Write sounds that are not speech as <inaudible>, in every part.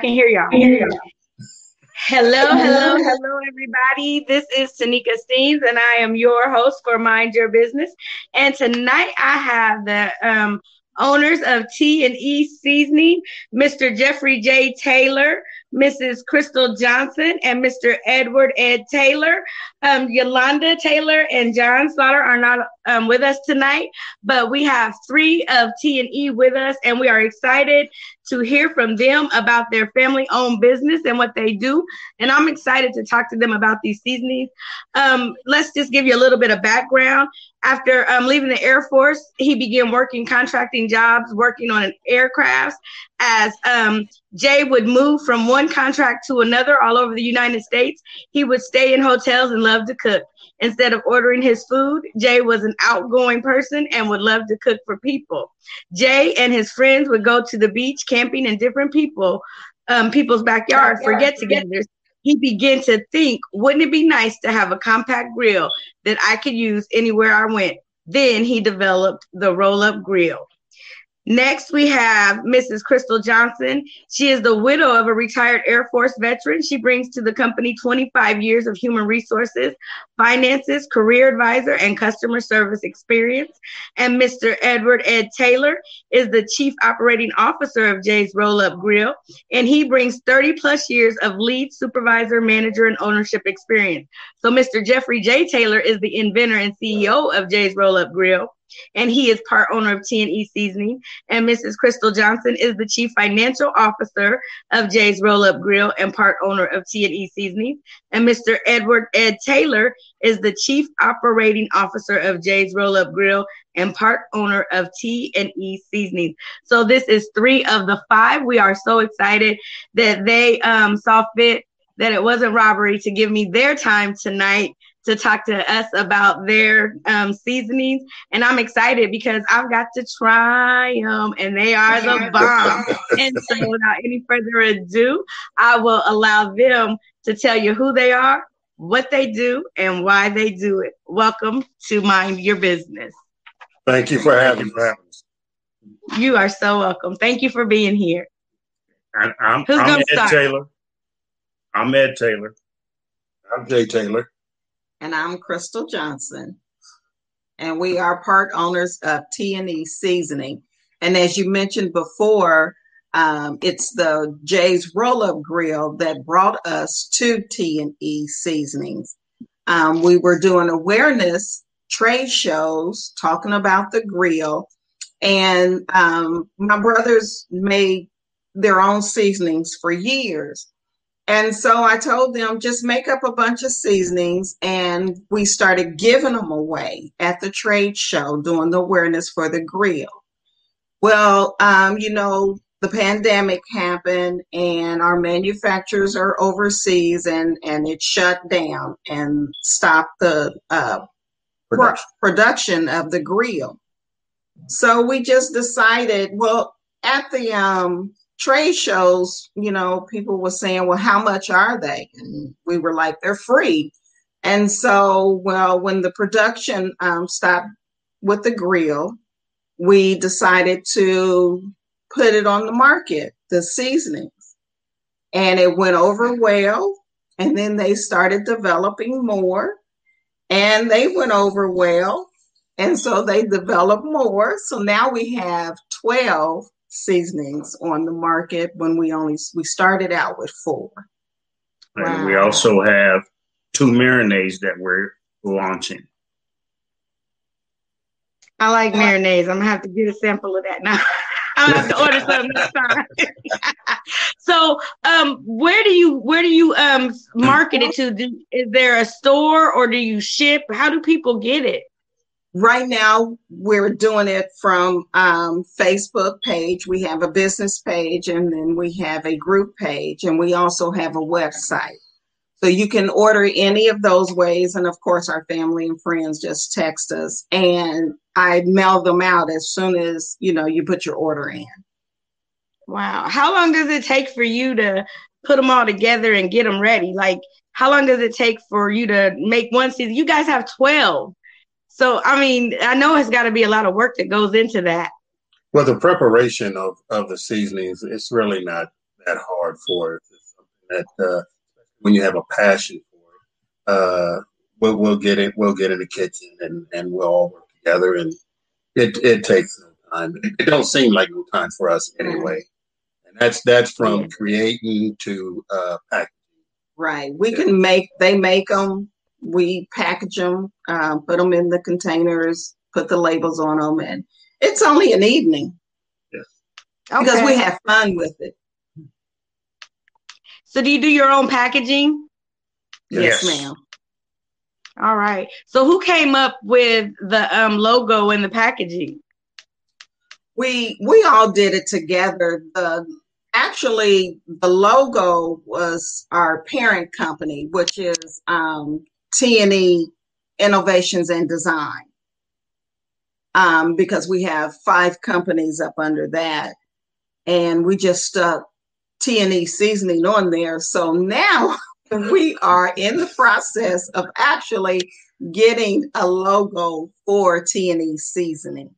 I can hear y'all. Hello, hello, hello, everybody. This is Tanika Steens, and I am your host for Mind Your Business. And tonight I have the um, owners of T and E Seasoning, Mr. Jeffrey J. Taylor, Mrs. Crystal Johnson, and Mr. Edward Ed Taylor. Um, Yolanda Taylor and John Slaughter are not um, with us tonight, but we have three of T and E with us, and we are excited to hear from them about their family-owned business and what they do. And I'm excited to talk to them about these seasonings. Um, let's just give you a little bit of background. After um, leaving the Air Force, he began working contracting jobs, working on an aircraft. As um, Jay would move from one contract to another all over the United States, he would stay in hotels and love to cook. Instead of ordering his food, Jay was an outgoing person and would love to cook for people. Jay and his friends would go to the beach, camping in different people, um, people's backyard for get-togethers. He began to think, wouldn't it be nice to have a compact grill that I could use anywhere I went? Then he developed the roll-up grill. Next, we have Mrs. Crystal Johnson. She is the widow of a retired Air Force veteran. She brings to the company 25 years of human resources, finances, career advisor, and customer service experience. And Mr. Edward Ed Taylor is the chief operating officer of Jay's Roll Up Grill, and he brings 30 plus years of lead supervisor, manager, and ownership experience. So, Mr. Jeffrey J. Taylor is the inventor and CEO of Jay's Roll Up Grill and he is part owner of T&E Seasoning. And Mrs. Crystal Johnson is the chief financial officer of Jay's Roll Up Grill and part owner of T&E Seasoning. And Mr. Edward Ed Taylor is the chief operating officer of Jay's Roll Up Grill and part owner of T&E Seasoning. So this is three of the five. We are so excited that they um, saw fit that it wasn't robbery to give me their time tonight to talk to us about their um, seasonings. And I'm excited because I've got to try them and they are the bomb. <laughs> and so without any further ado, I will allow them to tell you who they are, what they do, and why they do it. Welcome to Mind Your Business. Thank you for having us. You are so welcome. Thank you for being here. I, I'm, Who's I'm Ed start? Taylor. I'm Ed Taylor. I'm Jay Taylor and I'm Crystal Johnson. And we are part owners of T&E Seasoning. And as you mentioned before, um, it's the Jay's Roll Up Grill that brought us to T&E Seasonings. Um, we were doing awareness trade shows talking about the grill, and um, my brothers made their own seasonings for years. And so I told them just make up a bunch of seasonings and we started giving them away at the trade show doing the awareness for the grill. Well, um, you know, the pandemic happened and our manufacturers are overseas and, and it shut down and stopped the uh, production. production of the grill. So we just decided, well, at the um, trade shows, you know, people were saying, well, how much are they? And we were like, they're free. And so, well, when the production um, stopped with the grill, we decided to put it on the market, the seasonings. And it went over well. And then they started developing more. And they went over well. And so they developed more. So now we have 12 seasonings on the market when we only we started out with four. And wow. we also have two marinades that we're launching. I like marinades. I'm gonna have to get a sample of that now. <laughs> I'll have to order some next time. <laughs> so, um, where do you where do you um market it to? Do, is there a store or do you ship? How do people get it? Right now we're doing it from um, facebook page. We have a business page and then we have a group page and we also have a website. So you can order any of those ways. And of course our family and friends just text us and i mail them out as soon as you know you put your order in. Wow. How long does it take for you to put them all together and get them ready? Like how long does it take for you to make one season? You guys have 12 so, I mean, I know it's got to be a lot of work that goes into that. Well, the preparation of, of the seasonings, it's really not that hard for it. It's something that uh, when you have a passion for it, uh, we'll we'll get it. We'll get in the kitchen and and we'll all work together. And it it takes no time. It, it don't seem like no time for us anyway. And that's that's from creating to uh, packaging. Right. We yeah. can make. They make them. We package them, uh, put them in the containers, put the labels on them, and it's only an evening. Yes. Okay. Because we have fun with it. So, do you do your own packaging? Yes, yes ma'am. All right. So, who came up with the um, logo and the packaging? We we all did it together. The actually the logo was our parent company, which is um, T&E Innovations and Design um, because we have five companies up under that. And we just stuck T&E seasoning on there. So now <laughs> we are in the process of actually getting a logo for T&E seasoning.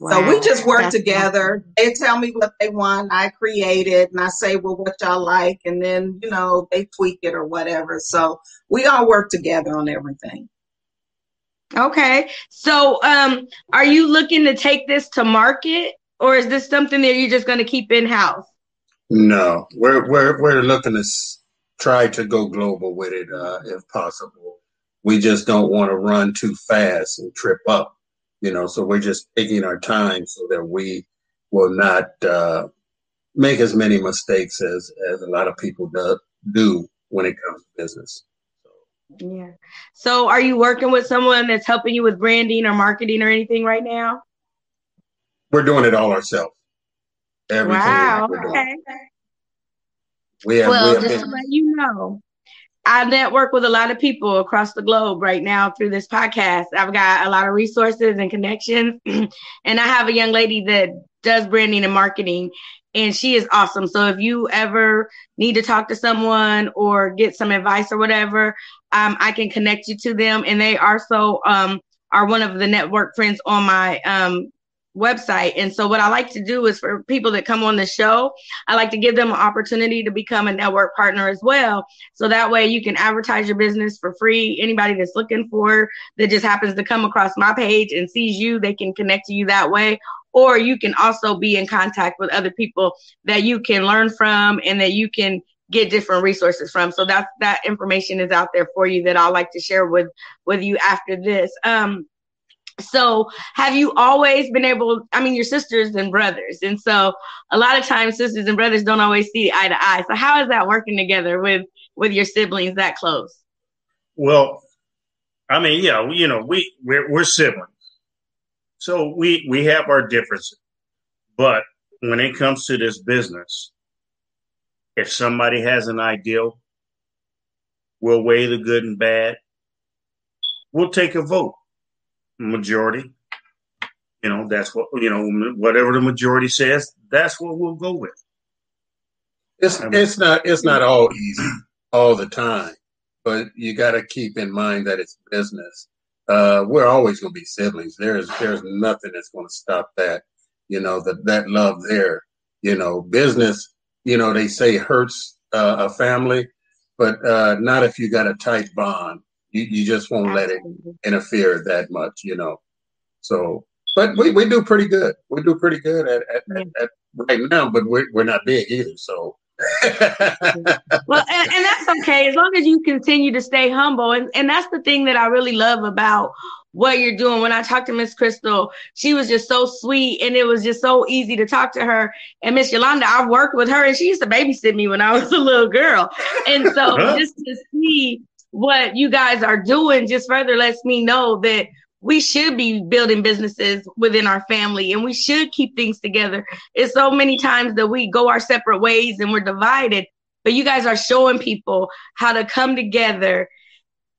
Wow. So we just work That's together. Awesome. They tell me what they want. I create it and I say, well, what y'all like. And then, you know, they tweak it or whatever. So we all work together on everything. Okay. So, um, are you looking to take this to market, or is this something that you're just going to keep in house? No, we're we're we're looking to try to go global with it, uh, if possible. We just don't want to run too fast and trip up, you know. So we're just taking our time so that we will not uh, make as many mistakes as as a lot of people do, do when it comes to business. Yeah. So are you working with someone that's helping you with branding or marketing or anything right now? We're doing it all ourselves. Everything wow. Okay. We have, well, we have just been- to let you know, I network with a lot of people across the globe right now through this podcast. I've got a lot of resources and connections, <clears throat> and I have a young lady that does branding and marketing, and she is awesome. So if you ever need to talk to someone or get some advice or whatever, um, I can connect you to them. And they also um, are one of the network friends on my um, website. And so what I like to do is for people that come on the show, I like to give them an opportunity to become a network partner as well. So that way you can advertise your business for free. Anybody that's looking for that just happens to come across my page and sees you, they can connect to you that way or you can also be in contact with other people that you can learn from and that you can get different resources from so that's that information is out there for you that i'd like to share with with you after this um so have you always been able i mean your sisters and brothers and so a lot of times sisters and brothers don't always see eye to eye. So how is that working together with with your siblings that close? Well i mean yeah you know we we're, we're siblings. So we we have our differences, but when it comes to this business, if somebody has an ideal, we'll weigh the good and bad. We'll take a vote, majority. You know, that's what you know. Whatever the majority says, that's what we'll go with. It's I mean, it's not it's not all easy <clears throat> all the time, but you got to keep in mind that it's business uh, we're always going to be siblings. There's there's nothing that's going to stop that. You know that that love there. You know, business. You know they say hurts uh, a family, but uh, not if you got a tight bond. You you just won't let it interfere that much. You know, so. But we, we do pretty good. We do pretty good at, at, yeah. at, at right now, but we're, we're not big either. So <laughs> well, and, and, that's okay as long as you continue to stay humble. And, and that's the thing that I really love about what you're doing. When I talked to Miss Crystal, she was just so sweet and it was just so easy to talk to her. And Miss Yolanda, I've worked with her and she used to babysit me when I was a little girl. And so just to see what you guys are doing just further lets me know that we should be building businesses within our family and we should keep things together. It's so many times that we go our separate ways and we're divided, but you guys are showing people how to come together.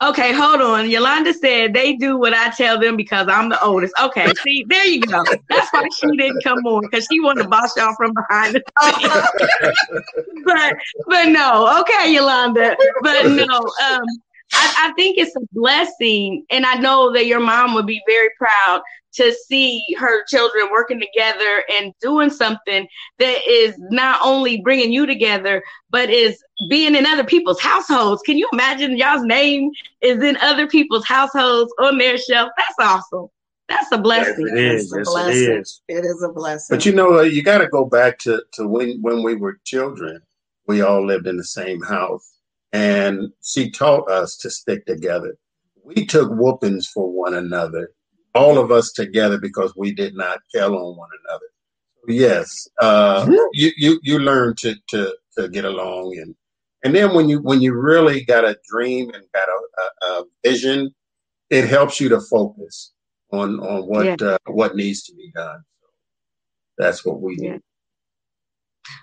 Okay, hold on. Yolanda said they do what I tell them because I'm the oldest. Okay, <laughs> see, there you go. That's why she didn't come on because she wanted to boss y'all from behind the scenes. <laughs> <laughs> but but no, okay, Yolanda. But no, um, I, I think it's a blessing, and I know that your mom would be very proud to see her children working together and doing something that is not only bringing you together, but is being in other people's households. Can you imagine y'all's name is in other people's households on their shelf? That's awesome. That's a blessing. Yes, it is. Yes, blessing. it is. It is a blessing. But you know, uh, you got to go back to, to when, when we were children. We all lived in the same house. And she taught us to stick together. We took whoopings for one another all of us together because we did not tell on one another. Yes, uh, mm-hmm. you, you you learn to, to to get along and and then when you when you really got a dream and got a, a, a vision, it helps you to focus on on what yeah. uh, what needs to be done. That's what we yeah.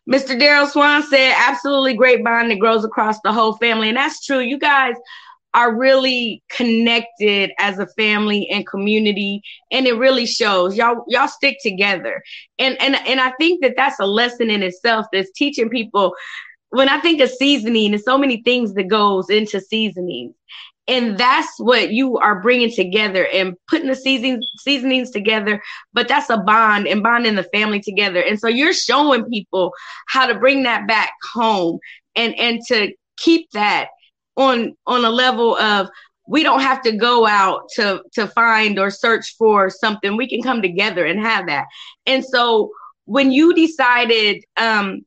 Mr. Daryl Swan said, absolutely great bond that grows across the whole family. And that's true. You guys are really connected as a family and community and it really shows y'all y'all stick together and and and i think that that's a lesson in itself that's teaching people when i think of seasoning there's so many things that goes into seasoning and that's what you are bringing together and putting the seasonings seasonings together. But that's a bond and bonding the family together. And so you're showing people how to bring that back home and and to keep that on on a level of we don't have to go out to to find or search for something. We can come together and have that. And so when you decided um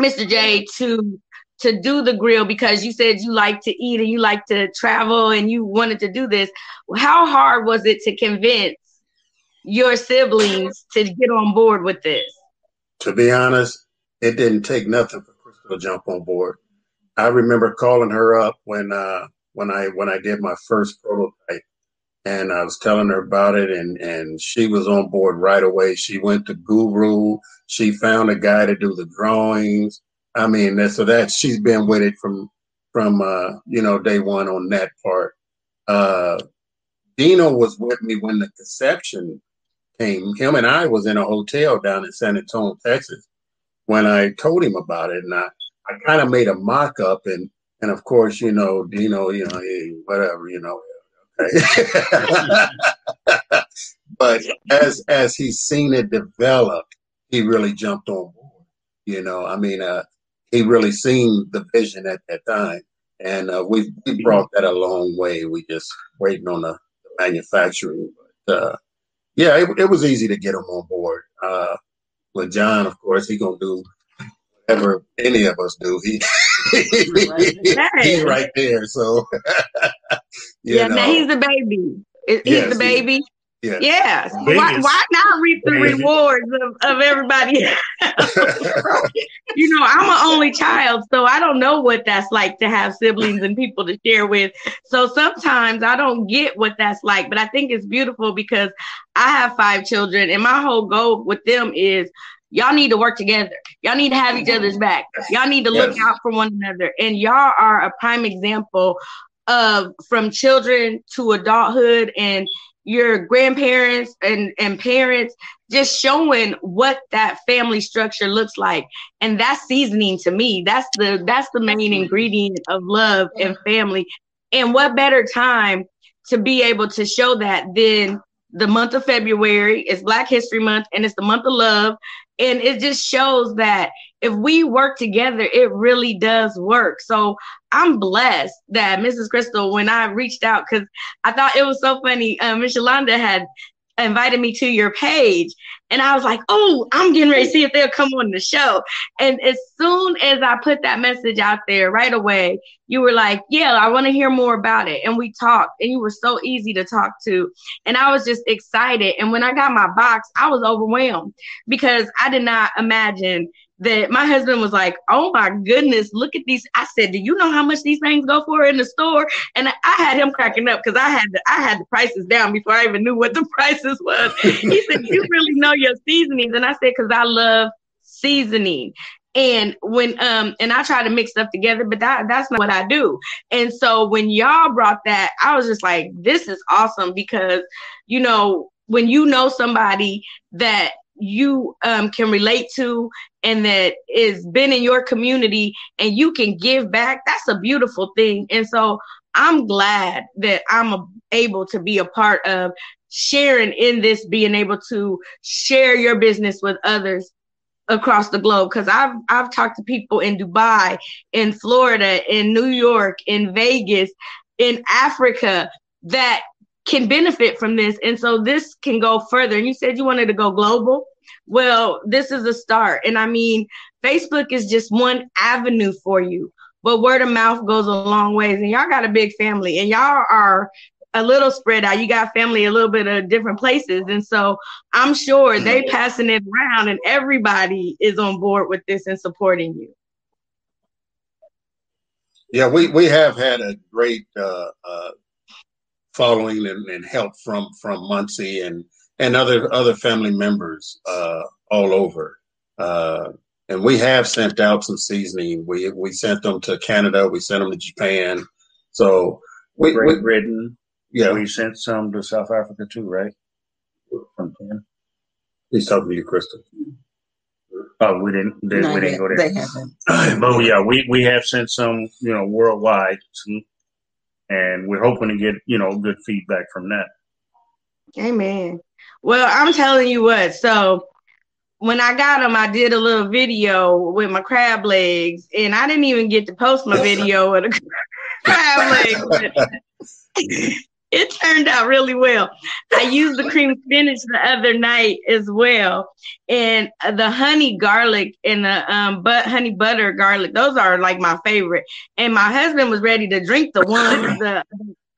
mr j to to do the grill because you said you like to eat and you like to travel and you wanted to do this how hard was it to convince your siblings to get on board with this to be honest it didn't take nothing for crystal to jump on board I remember calling her up when uh, when I when I did my first prototype, and I was telling her about it, and and she was on board right away. She went to Guru. She found a guy to do the drawings. I mean, so that she's been with it from from uh, you know day one on that part. Uh, Dino was with me when the conception came. Him and I was in a hotel down in San Antonio, Texas, when I told him about it, and I I kind of made a mock up and and of course, you know, Dino, you know, hey, whatever, you know. <laughs> But as as he's seen it develop, he really jumped on board. You know, I mean, uh, he really seen the vision at that time, and uh, we we brought that a long way. We just waiting on the, the manufacturing, but uh, yeah, it, it, was easy to get him on board. Uh, with John, of course, he gonna do whatever any of us do. He, <laughs> he's right there. So <laughs> yeah, know. he's the baby. He's yes, the baby. Yeah. Yes. Why, why, not reap the rewards of, of everybody? <laughs> you know, I'm an only child, so I don't know what that's like to have siblings and people to share with. So sometimes I don't get what that's like, but I think it's beautiful because I have five children, and my whole goal with them is y'all need to work together. Y'all need to have each other's back. Y'all need to look yes. out for one another. And y'all are a prime example of from children to adulthood and your grandparents and, and parents just showing what that family structure looks like. And that's seasoning to me. That's the that's the main ingredient of love and family. And what better time to be able to show that than the month of February is Black History Month and it's the month of love and it just shows that if we work together, it really does work. So I'm blessed that Mrs. Crystal, when I reached out, because I thought it was so funny, uh, Yolanda had invited me to your page. And I was like, oh, I'm getting ready to see if they'll come on the show. And as soon as I put that message out there right away, you were like, yeah, I want to hear more about it. And we talked, and you were so easy to talk to. And I was just excited. And when I got my box, I was overwhelmed because I did not imagine that my husband was like, "Oh my goodness, look at these!" I said, "Do you know how much these things go for in the store?" And I had him cracking up because I had the, I had the prices down before I even knew what the <laughs> prices was. he said, "You <laughs> really know your seasonings?" And I said, "Because I love seasoning." And when um and I try to mix stuff together, but that that's not what I do. And so when y'all brought that, I was just like, "This is awesome!" Because you know when you know somebody that you um, can relate to and that is been in your community and you can give back that's a beautiful thing. And so I'm glad that I'm able to be a part of sharing in this, being able to share your business with others across the globe. Because I've I've talked to people in Dubai, in Florida, in New York, in Vegas, in Africa that can benefit from this. And so this can go further. And you said you wanted to go global. Well, this is a start. And I mean, Facebook is just one avenue for you, but word of mouth goes a long ways. And y'all got a big family and y'all are a little spread out. You got family a little bit of different places. And so I'm sure they mm-hmm. passing it around and everybody is on board with this and supporting you. Yeah, we, we have had a great uh, uh, following and, and, help from from Muncie and and other other family members uh, all over. Uh, and we have sent out some seasoning. We we sent them to Canada. We sent them to Japan. So we, Great Britain. Yeah, we sent some to South Africa too, right? From Ken. He's talking to you, Crystal. Oh, we didn't. They, we didn't go there. They haven't. <clears throat> but yeah, we we have sent some, you know, worldwide, some, and we're hoping to get you know good feedback from that. Amen. Well, I'm telling you what. So when I got them, I did a little video with my crab legs, and I didn't even get to post my video with a <laughs> crab legs. <laughs> it turned out really well. I used the cream spinach the other night as well, and the honey garlic and the um but honey butter garlic. Those are like my favorite. And my husband was ready to drink the one. <laughs> The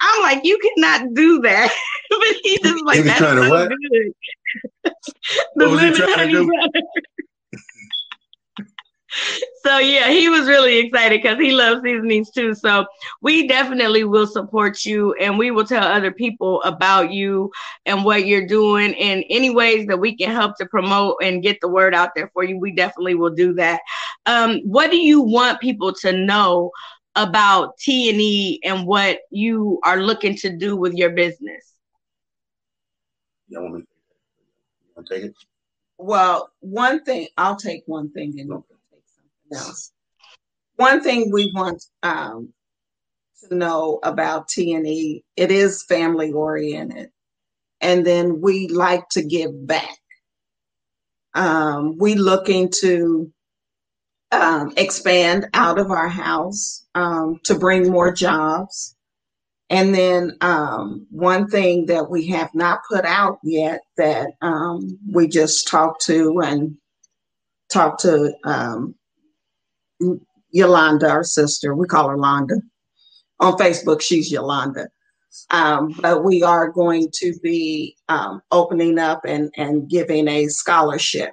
I'm like, you cannot do that, <laughs> but he just like that's so what? good. <laughs> the lemon honey butter <laughs> so yeah, he was really excited because he loves seasonings too. So we definitely will support you and we will tell other people about you and what you're doing and any ways that we can help to promote and get the word out there for you. We definitely will do that. Um, what do you want people to know about T and E and what you are looking to do with your business? You want me to take it? Well, one thing I'll take one thing and okay else. One thing we want um, to know about T&E, it is family oriented. And then we like to give back. Um, we looking to um, expand out of our house um, to bring more jobs. And then um, one thing that we have not put out yet that um, we just talked to and talked to um, Yolanda, our sister. We call her Londa. On Facebook, she's Yolanda. Um, but we are going to be um, opening up and, and giving a scholarship.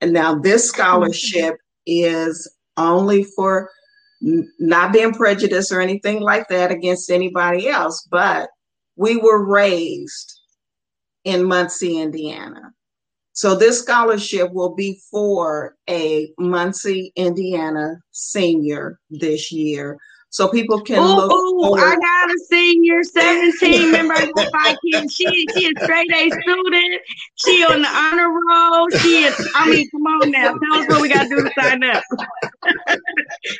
And now this scholarship is only for n- not being prejudiced or anything like that against anybody else, but we were raised in Muncie, Indiana. So this scholarship will be for a Muncie, Indiana senior this year so people can ooh, look. Ooh, I got a senior, 17 member of five kids. She she a straight A student. She on the honor roll. She is, I mean, come on now. Tell us what we gotta do to sign up. <laughs>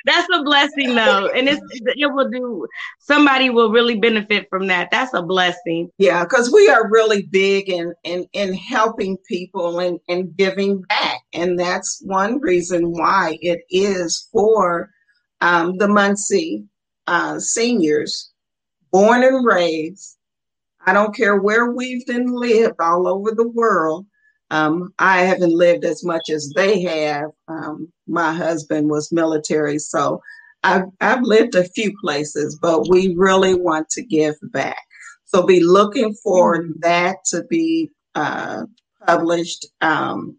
That's a blessing though. And it's it will do somebody will really benefit from that. That's a blessing. Yeah, because we are really big in in in helping people and, and giving back. And that's one reason why it is for um, the Muncie uh, seniors, born and raised. I don't care where we've been lived all over the world. Um, I haven't lived as much as they have. Um, my husband was military, so I've, I've lived a few places, but we really want to give back. So be looking for mm-hmm. that to be uh, published um,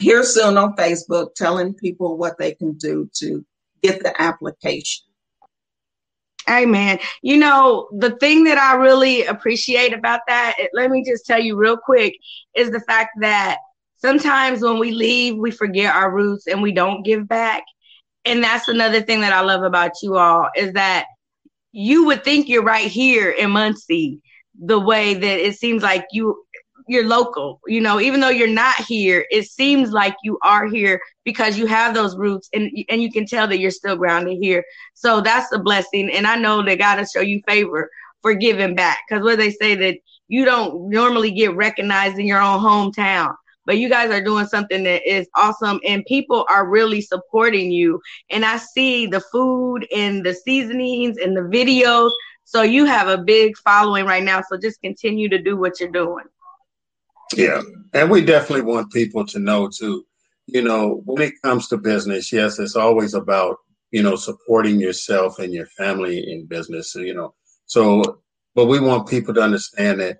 here soon on Facebook, telling people what they can do to get the application. Amen. You know, the thing that I really appreciate about that, let me just tell you real quick, is the fact that sometimes when we leave, we forget our roots and we don't give back. And that's another thing that I love about you all is that you would think you're right here in Muncie, the way that it seems like you you're local. You know, even though you're not here, it seems like you are here because you have those roots and and you can tell that you're still grounded here. So that's a blessing. And I know that God will show you favor for giving back. Because what they say that you don't normally get recognized in your own hometown but you guys are doing something that is awesome and people are really supporting you and i see the food and the seasonings and the videos so you have a big following right now so just continue to do what you're doing yeah and we definitely want people to know too you know when it comes to business yes it's always about you know supporting yourself and your family in business you know so but we want people to understand that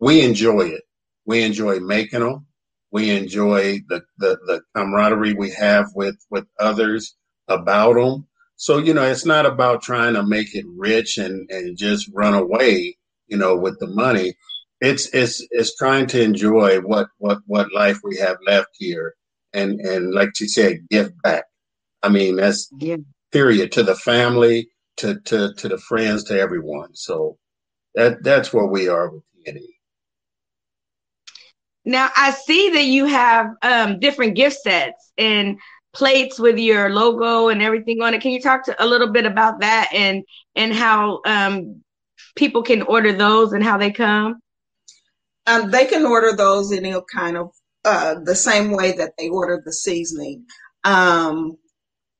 we enjoy it we enjoy making them we enjoy the, the, the camaraderie we have with, with others about them. So, you know, it's not about trying to make it rich and, and just run away, you know, with the money. It's, it's, it's trying to enjoy what, what, what life we have left here. And, and like she said, give back. I mean, that's yeah. period to the family, to, to, to the friends, to everyone. So that, that's where we are with TNE. Now I see that you have um, different gift sets and plates with your logo and everything on it. Can you talk to a little bit about that and and how um, people can order those and how they come? Um, they can order those any kind of uh, the same way that they order the seasoning, um,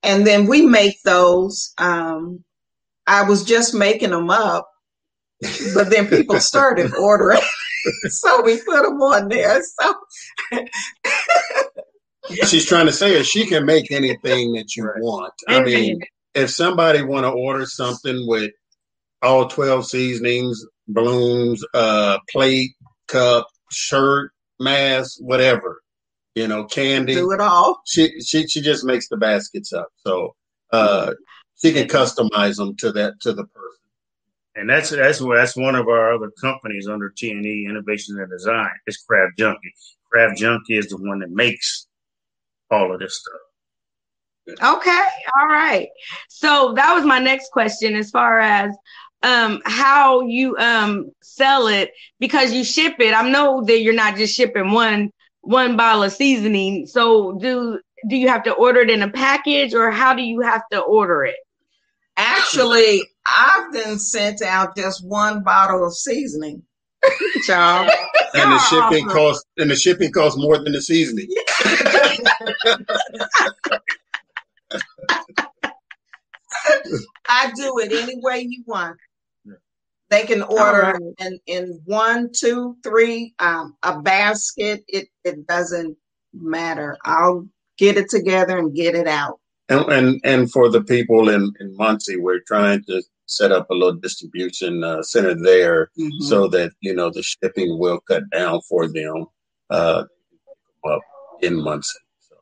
and then we make those. Um, I was just making them up, but then people <laughs> started ordering. <laughs> so we put them on there. So she's trying to say is she can make anything that you want. I mean, if somebody want to order something with all 12 seasonings, blooms, uh, plate, cup, shirt, mask, whatever, you know, candy. Do it all. She she she just makes the baskets up. So uh she can customize them to that to the person and that's that's that's one of our other companies under TNE Innovation and Design. It's Craft Junkie. Craft Junkie is the one that makes all of this stuff. Okay, all right. So that was my next question, as far as um, how you um, sell it because you ship it. I know that you're not just shipping one one bottle of seasoning. So do do you have to order it in a package, or how do you have to order it? Actually, I've been sent out just one bottle of seasoning. Child. and the shipping costs and the shipping costs more than the seasoning. <laughs> I do it any way you want. They can order right. in, in one, two, three, um, a basket. It it doesn't matter. I'll get it together and get it out. And, and and for the people in in Muncie, we're trying to set up a little distribution uh, center there mm-hmm. so that you know the shipping will cut down for them uh, up in Muncie. So,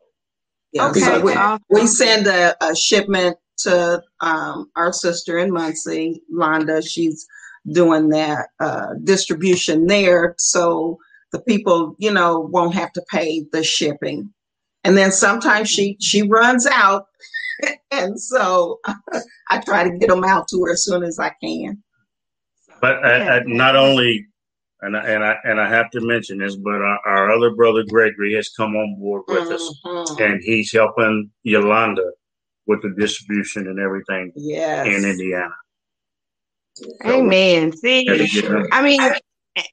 yeah, okay. so we, we, send a, a shipment to um, our sister in Muncie, Londa. She's doing that uh, distribution there, so the people, you know, won't have to pay the shipping. And then sometimes she she runs out <laughs> and so <laughs> I try to get them out to her as soon as I can. But I, I, not only, and I, and I and I have to mention this, but our, our other brother Gregory has come on board with mm-hmm. us, and he's helping Yolanda with the distribution and everything yes. in Indiana. Amen. See, I mean,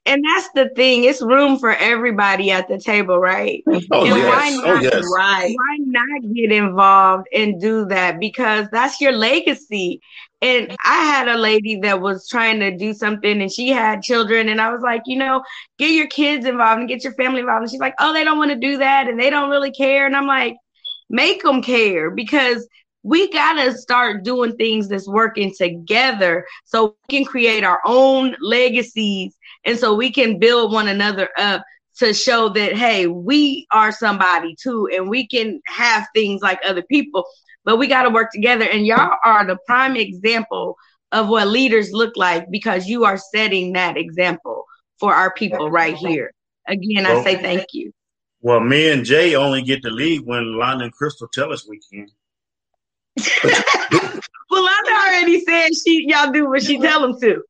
and that's the thing. It's room for everybody at the table, right? Oh, and yes. why oh, not, oh, yes. right? Why not get involved and do that? Because that's your legacy. And I had a lady that was trying to do something and she had children. And I was like, you know, get your kids involved and get your family involved. And she's like, oh, they don't want to do that and they don't really care. And I'm like, make them care because we got to start doing things that's working together so we can create our own legacies and so we can build one another up to show that, hey, we are somebody too, and we can have things like other people, but we got to work together. And y'all are the prime example of what leaders look like because you are setting that example for our people right here. Again, I say thank you. Well, me and Jay only get to lead when Londa and Crystal tell us we can. <laughs> well, I already said she y'all do what she tell them to.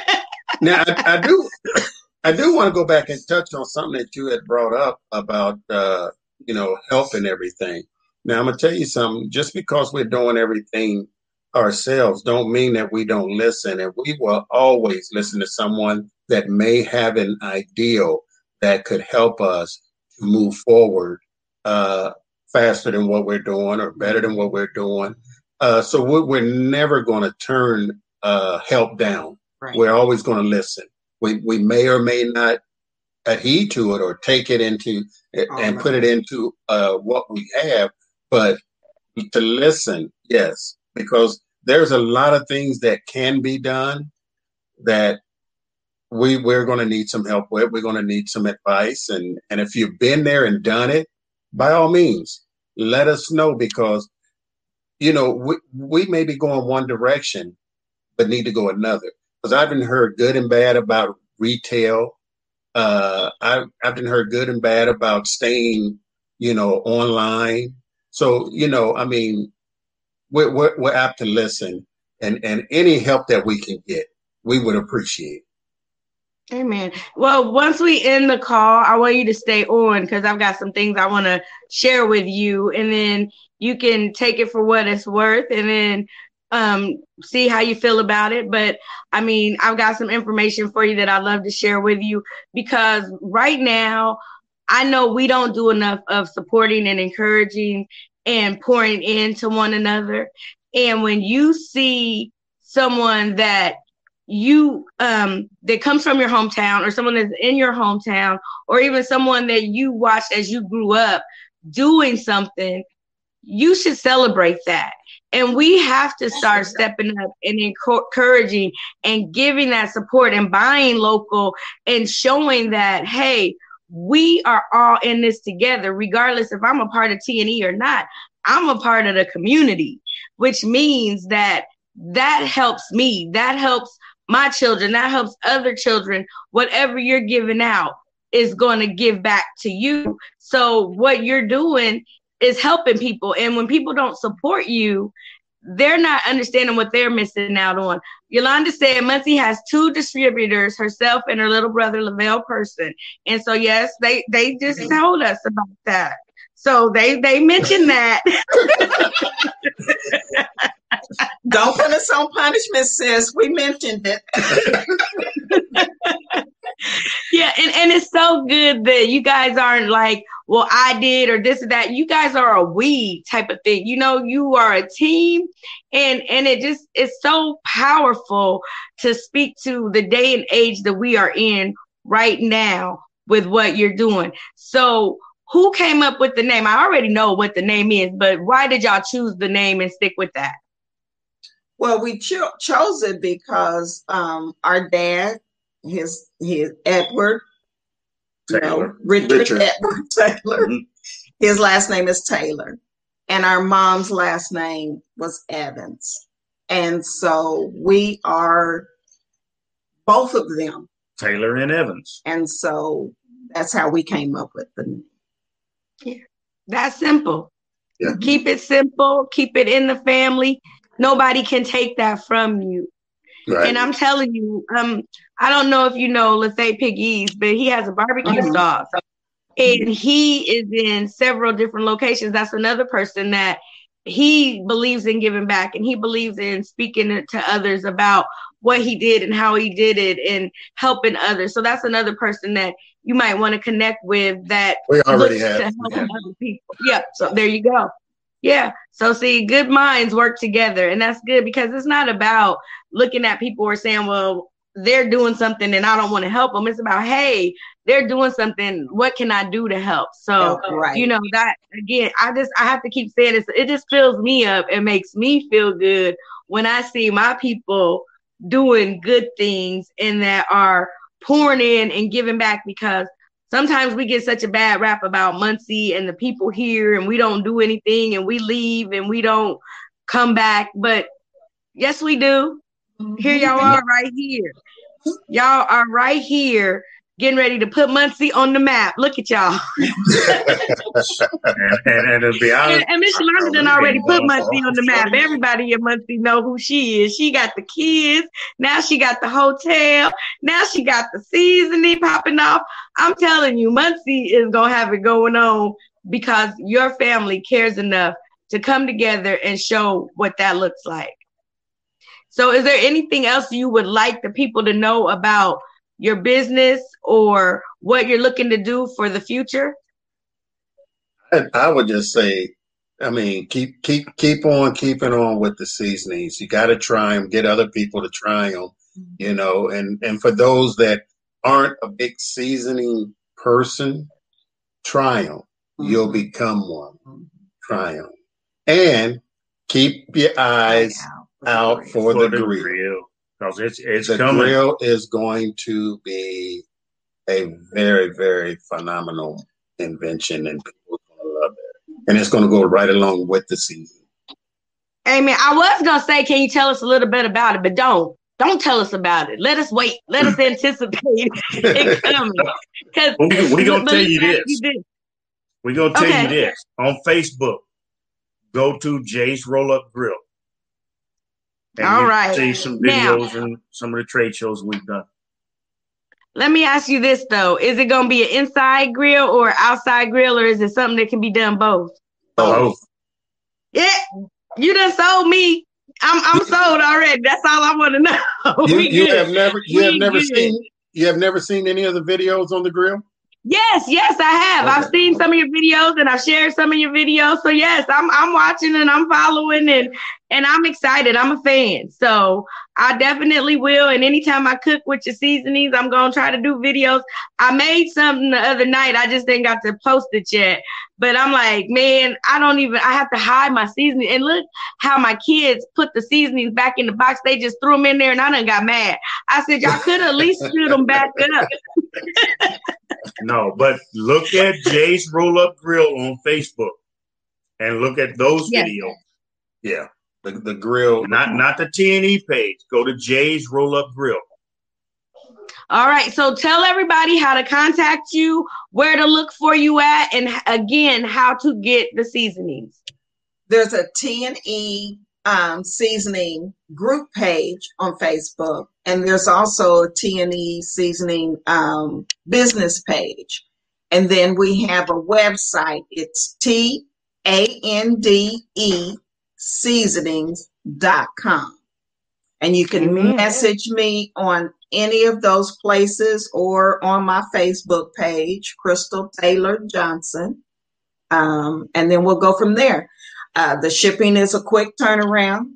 <laughs> now I, I, do I do want to go back and touch on something that you had brought up about, uh, you know, help and everything. Now, I'm to tell you something. Just because we're doing everything ourselves don't mean that we don't listen. And we will always listen to someone that may have an ideal that could help us to move forward uh, faster than what we're doing or better than what we're doing. Uh, so we're, we're never going to turn uh, help down. Right. We're always going to listen. We, we may or may not adhere to it or take it into oh, and right. put it into uh, what we have, but to listen, yes, because there's a lot of things that can be done that we we're going to need some help with. We're going to need some advice, and and if you've been there and done it, by all means, let us know because you know we we may be going one direction, but need to go another. Because I've been heard good and bad about retail. Uh, I've I've been heard good and bad about staying, you know, online. So you know, I mean, we're, we're, we're apt to listen, and and any help that we can get, we would appreciate. Amen. Well, once we end the call, I want you to stay on because I've got some things I want to share with you, and then you can take it for what it's worth, and then um, see how you feel about it. But I mean, I've got some information for you that I'd love to share with you because right now, I know we don't do enough of supporting and encouraging and pouring into one another. And when you see someone that you um that comes from your hometown or someone that's in your hometown or even someone that you watched as you grew up doing something you should celebrate that. And we have to start stepping up and encouraging and giving that support and buying local and showing that hey we are all in this together regardless if i'm a part of t&e or not. I'm a part of the community which means that that helps me. That helps my children, that helps other children. Whatever you're giving out is going to give back to you. So what you're doing is helping people. And when people don't support you, they're not understanding what they're missing out on. Yolanda said Muncie has two distributors, herself and her little brother Lavelle Person. And so yes, they they just told us about that. So they they mentioned that. <laughs> Don't put us on punishment, sis. We mentioned it. <laughs> yeah, and, and it's so good that you guys aren't like, well, I did or this or that. You guys are a we type of thing. You know, you are a team, and and it just is so powerful to speak to the day and age that we are in right now with what you're doing. So who came up with the name? I already know what the name is, but why did y'all choose the name and stick with that? Well, we cho- chose it because um, our dad, his his Edward Taylor, you know, Richard, Richard. Edward <laughs> Taylor. Mm-hmm. His last name is Taylor, and our mom's last name was Evans, and so we are both of them, Taylor and Evans, and so that's how we came up with the name. Yeah, that's simple. Yeah. Keep it simple. Keep it in the family nobody can take that from you. Right. And I'm telling you, um, I don't know if you know Lethea Piggies, but he has a barbecue mm-hmm. sauce. And he is in several different locations. That's another person that he believes in giving back and he believes in speaking to others about what he did and how he did it and helping others. So that's another person that you might want to connect with that we already have. Yeah. other people. Yeah. So there you go. Yeah. So see, good minds work together, and that's good because it's not about looking at people or saying, "Well, they're doing something and I don't want to help them." It's about, "Hey, they're doing something. What can I do to help?" So, right. you know, that again, I just I have to keep saying this. It just fills me up. It makes me feel good when I see my people doing good things and that are pouring in and giving back because sometimes we get such a bad rap about Muncie and the people here, and we don't do anything, and we leave and we don't come back. But yes, we do. Here y'all mm-hmm. are right here. Y'all are right here getting ready to put Muncie on the map. Look at y'all. <laughs> <laughs> and, and, and be honest, and, and Miss done already put Muncie on the map. Everybody in Muncie know who she is. She got the kids. Now she got the hotel. Now she got the seasoning popping off. I'm telling you, Muncie is gonna have it going on because your family cares enough to come together and show what that looks like. So, is there anything else you would like the people to know about your business or what you're looking to do for the future? I, I would just say, I mean, keep keep keep on keeping on with the seasonings. You got to try them. Get other people to try them. Mm-hmm. You know, and and for those that aren't a big seasoning person, try them. Mm-hmm. You'll become one. Mm-hmm. Try them, and keep your eyes out, out for, for, the, the grill. grill because it's it's the coming. grill is going to be a very very phenomenal invention, and people are going to love it, and it's going to go right along with the season. Amen. I was gonna say, can you tell us a little bit about it, but don't. Don't tell us about it. Let us wait. Let us <laughs> anticipate it coming. Because we're we gonna tell you this. We're gonna tell okay. you this on Facebook. Go to Jay's Roll Up Grill. And All right. See some videos now, and some of the trade shows we've done. Let me ask you this though: Is it going to be an inside grill or outside grill, or is it something that can be done both? Both. Yeah, you done sold me. I'm I'm sold already. That's all I want to know. <laughs> You, you have never you we have never good. seen you have never seen any of the videos on the grill. Yes, yes, I have. Okay. I've seen some of your videos and I've shared some of your videos. So yes, I'm I'm watching and I'm following and and I'm excited. I'm a fan. So I definitely will. And anytime I cook with your seasonings, I'm gonna try to do videos. I made something the other night. I just didn't got to post it yet. But I'm like, man, I don't even I have to hide my seasoning. And look how my kids put the seasonings back in the box. They just threw them in there and I done got mad. I said, Y'all could at least <laughs> shoot them back up. <laughs> no, but look at Jay's Roll Up Grill on Facebook and look at those yes. videos. Yeah. The, the grill. Not not the T&E page. Go to Jay's Roll Up Grill. All right. So tell everybody how to contact you, where to look for you at, and again, how to get the seasonings. There's a T&E um, seasoning group page on Facebook, and there's also a T&E seasoning um, business page. And then we have a website. It's T A N D E seasonings.com. And you can Amen. message me on any of those places or on my Facebook page, Crystal Taylor Johnson. Um, and then we'll go from there. Uh, the shipping is a quick turnaround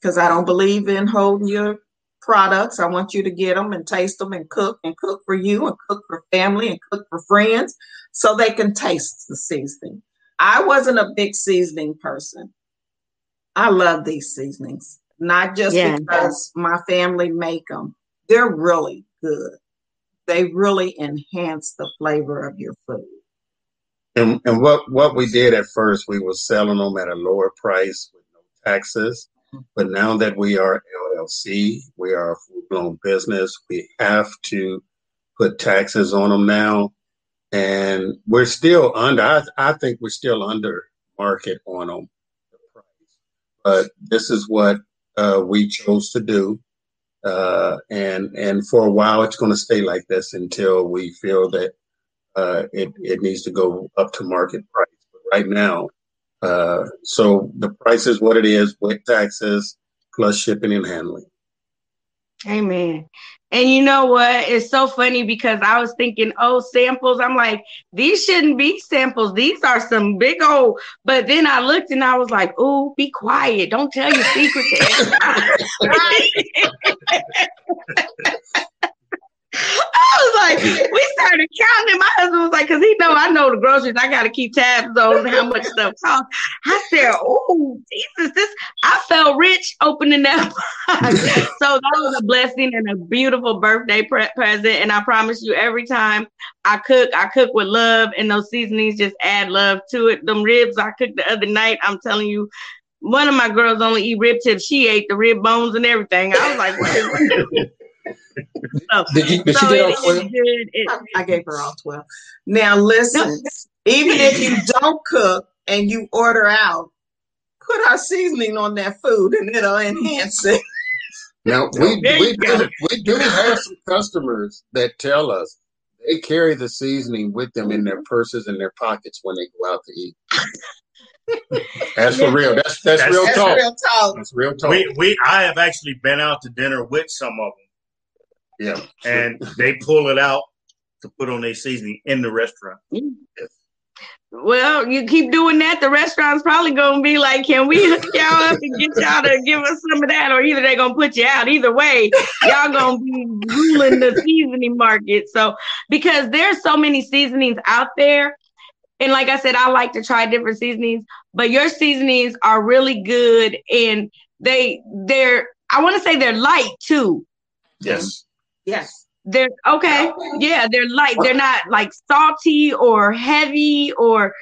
because I don't believe in holding your products. I want you to get them and taste them and cook and cook for you and cook for family and cook for friends so they can taste the seasoning. I wasn't a big seasoning person. I love these seasonings, not just yeah. because my family make them. They're really good. They really enhance the flavor of your food. And, and what, what we did at first, we were selling them at a lower price with no taxes. But now that we are LLC, we are a full blown business, we have to put taxes on them now. And we're still under, I, I think we're still under market on them but this is what uh, we chose to do. Uh, and and for a while, it's going to stay like this until we feel that uh, it it needs to go up to market price. But right now, uh, so the price is what it is with taxes plus shipping and handling. Amen. And you know what? It's so funny because I was thinking, oh, samples. I'm like, these shouldn't be samples. These are some big old. But then I looked and I was like, oh, be quiet. Don't tell your secret <laughs> <laughs> I was like, we started counting. My husband was like, because he know I know the groceries. I got to keep tabs on how much stuff costs. I said, oh, Jesus, this, I felt rich opening that box. so that was a blessing and a beautiful birthday pre- present. And I promise you, every time I cook, I cook with love, and those seasonings just add love to it. Them ribs I cooked the other night, I'm telling you, one of my girls only eat rib tips. She ate the rib bones and everything. I was like, <laughs> so, did you, did so it, it, I, I, gave her all 12. Now, listen, even if you don't cook and you order out, put our seasoning on that food and it'll enhance it. Now, <laughs> we, we, do, we do have some customers that tell us they carry the seasoning with them in their purses and their pockets when they go out to eat. <laughs> That's for real. That's that's, that's real that's talk. Real talk. That's real talk. We we I have actually been out to dinner with some of them. Yeah, and they pull it out to put on their seasoning in the restaurant. Mm. Yes. Well, you keep doing that, the restaurant's probably gonna be like, "Can we hook <laughs> y'all up and get y'all to give us some of that?" Or either they're gonna put you out. Either way, y'all gonna be ruling the seasoning market. So, because there's so many seasonings out there, and like I said, I like to try different seasonings, but your seasonings are really good, and they they're I want to say they're light too. Yes. Yes. They're okay. Yeah, they're light. They're not like salty or heavy or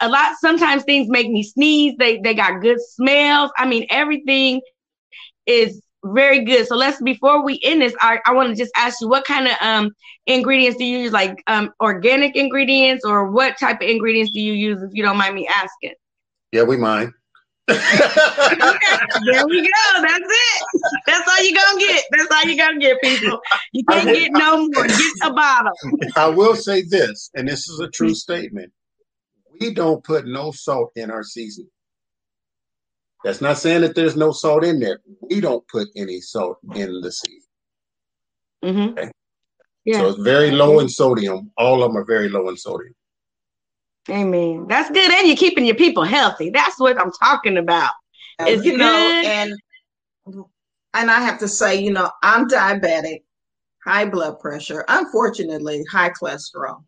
a lot. Sometimes things make me sneeze. They they got good smells. I mean, everything is very good. So let's before we end this, I, I want to just ask you what kind of um ingredients do you use, like um organic ingredients, or what type of ingredients do you use, if you don't mind me asking? Yeah, we mind <laughs> okay, there we go. That's it. That's all you're gonna get. That's all you're gonna get, people. You can't will, get no more. Get a bottle. I will say this, and this is a true statement. We don't put no salt in our seasoning. That's not saying that there's no salt in there. We don't put any salt in the seasoning. Mm-hmm. Okay? Yeah. So it's very low in sodium. All of them are very low in sodium. Amen. That's good. And you're keeping your people healthy. That's what I'm talking about. It's you good. know, and and I have to say, you know, I'm diabetic, high blood pressure, unfortunately, high cholesterol.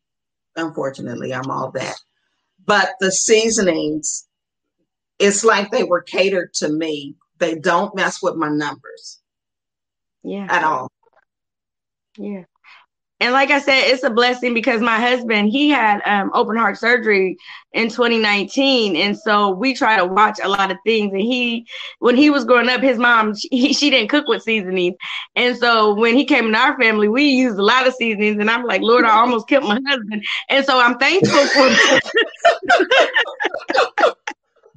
Unfortunately, I'm all that. But the seasonings, it's like they were catered to me. They don't mess with my numbers. Yeah. At all. Yeah and like I said, it's a blessing because my husband he had um, open heart surgery in 2019, and so we try to watch a lot of things. And he, when he was growing up, his mom <laughs> she, she didn't cook with seasonings, and so when he came in our family, we used a lot of seasonings. And I'm like, Lord, I almost killed my husband, and so I'm thankful for. <laughs> <laughs>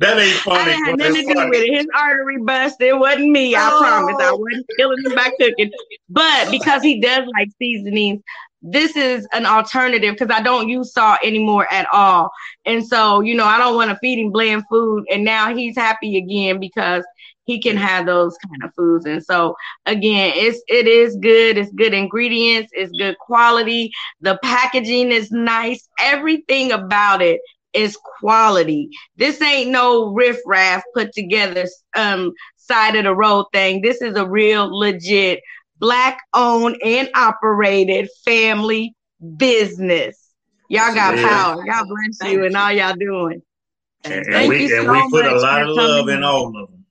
That ain't funny. I had nothing to do with it. His artery bust. It wasn't me. I oh. promise. I wasn't killing him by cooking. But because he does like seasonings, this is an alternative because I don't use salt anymore at all. And so, you know, I don't want to feed him bland food. And now he's happy again because he can have those kind of foods. And so again, it's it is good. It's good ingredients. It's good quality. The packaging is nice. Everything about it is quality. This ain't no riffraff put together um side of the road thing. This is a real legit black owned and operated family business. Y'all got yeah. power. God bless Thank you and all y'all doing. And, and we, and so we put a lot of love in all of them.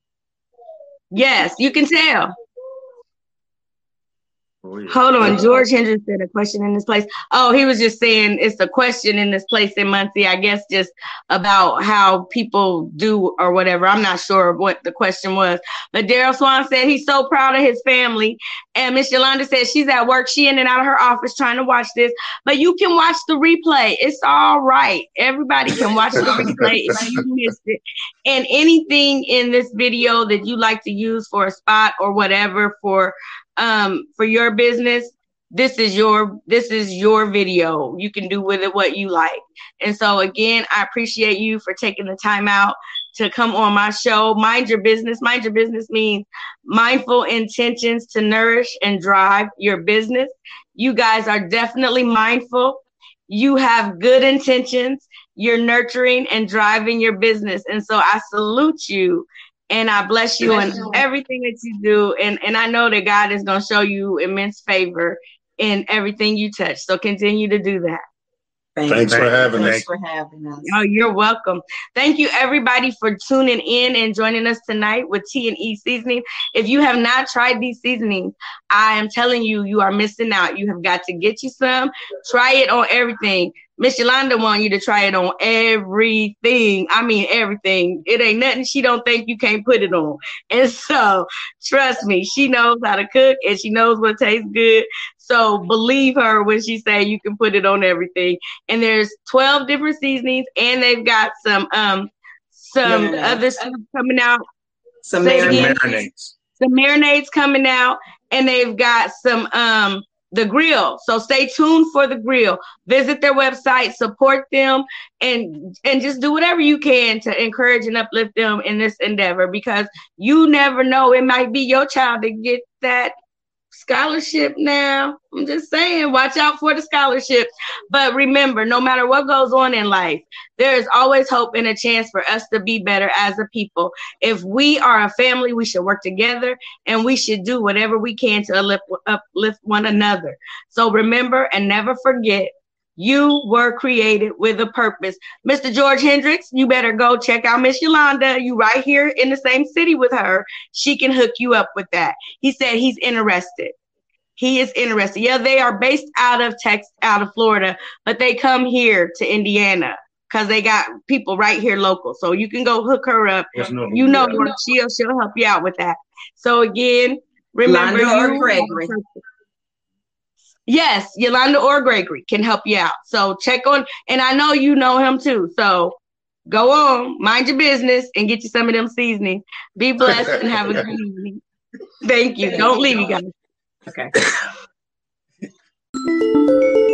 Yes, you can tell. Oh, yeah. Hold on, George Hendricks said a question in this place. Oh, he was just saying it's a question in this place in Muncie. I guess just about how people do or whatever. I'm not sure what the question was, but Daryl Swan said he's so proud of his family. And Miss Yolanda said she's at work. She in and out of her office trying to watch this, but you can watch the replay. It's all right. Everybody can watch the replay if you <laughs> missed it. And anything in this video that you like to use for a spot or whatever for um, for your business, this is your this is your video. You can do with it what you like. And so again, I appreciate you for taking the time out to come on my show. Mind your business. Mind your business means mindful intentions to nourish and drive your business. You guys are definitely mindful. You have good intentions. You're nurturing and driving your business. And so I salute you and I bless you in everything that you do. And, and I know that God is going to show you immense favor in everything you touch. So continue to do that. Thank Thanks, for having Thanks us. for having us. Oh, you're welcome. Thank you everybody for tuning in and joining us tonight with T and E seasoning. If you have not tried these seasonings, I am telling you, you are missing out. You have got to get you some. Try it on everything Miss Yolanda want you to try it on everything. I mean everything. It ain't nothing she don't think you can't put it on. And so trust me, she knows how to cook and she knows what tastes good. So believe her when she say you can put it on everything. And there's 12 different seasonings and they've got some um some yeah. other stuff coming out. Some marinades. Some marinades coming out and they've got some um the grill. So stay tuned for the grill. Visit their website, support them, and and just do whatever you can to encourage and uplift them in this endeavor because you never know it might be your child to get that scholarship now. I'm just saying, watch out for the scholarship. But remember, no matter what goes on in life, there is always hope and a chance for us to be better as a people. If we are a family, we should work together and we should do whatever we can to uplift, one another. So remember and never forget you were created with a purpose. Mr. George Hendricks, you better go check out Miss Yolanda. You right here in the same city with her. She can hook you up with that. He said he's interested. He is interested. Yeah, they are based out of Texas, out of Florida, but they come here to Indiana because they got people right here local. So you can go hook her up. No you know her. She'll she'll help you out with that. So again, remember Londa you Gregory. Yes, Yolanda or Gregory can help you out. So check on, and I know you know him too. So go on, mind your business, and get you some of them seasoning. Be blessed and have a good <laughs> evening. Thank you. Don't leave, you guys. Okay. <laughs>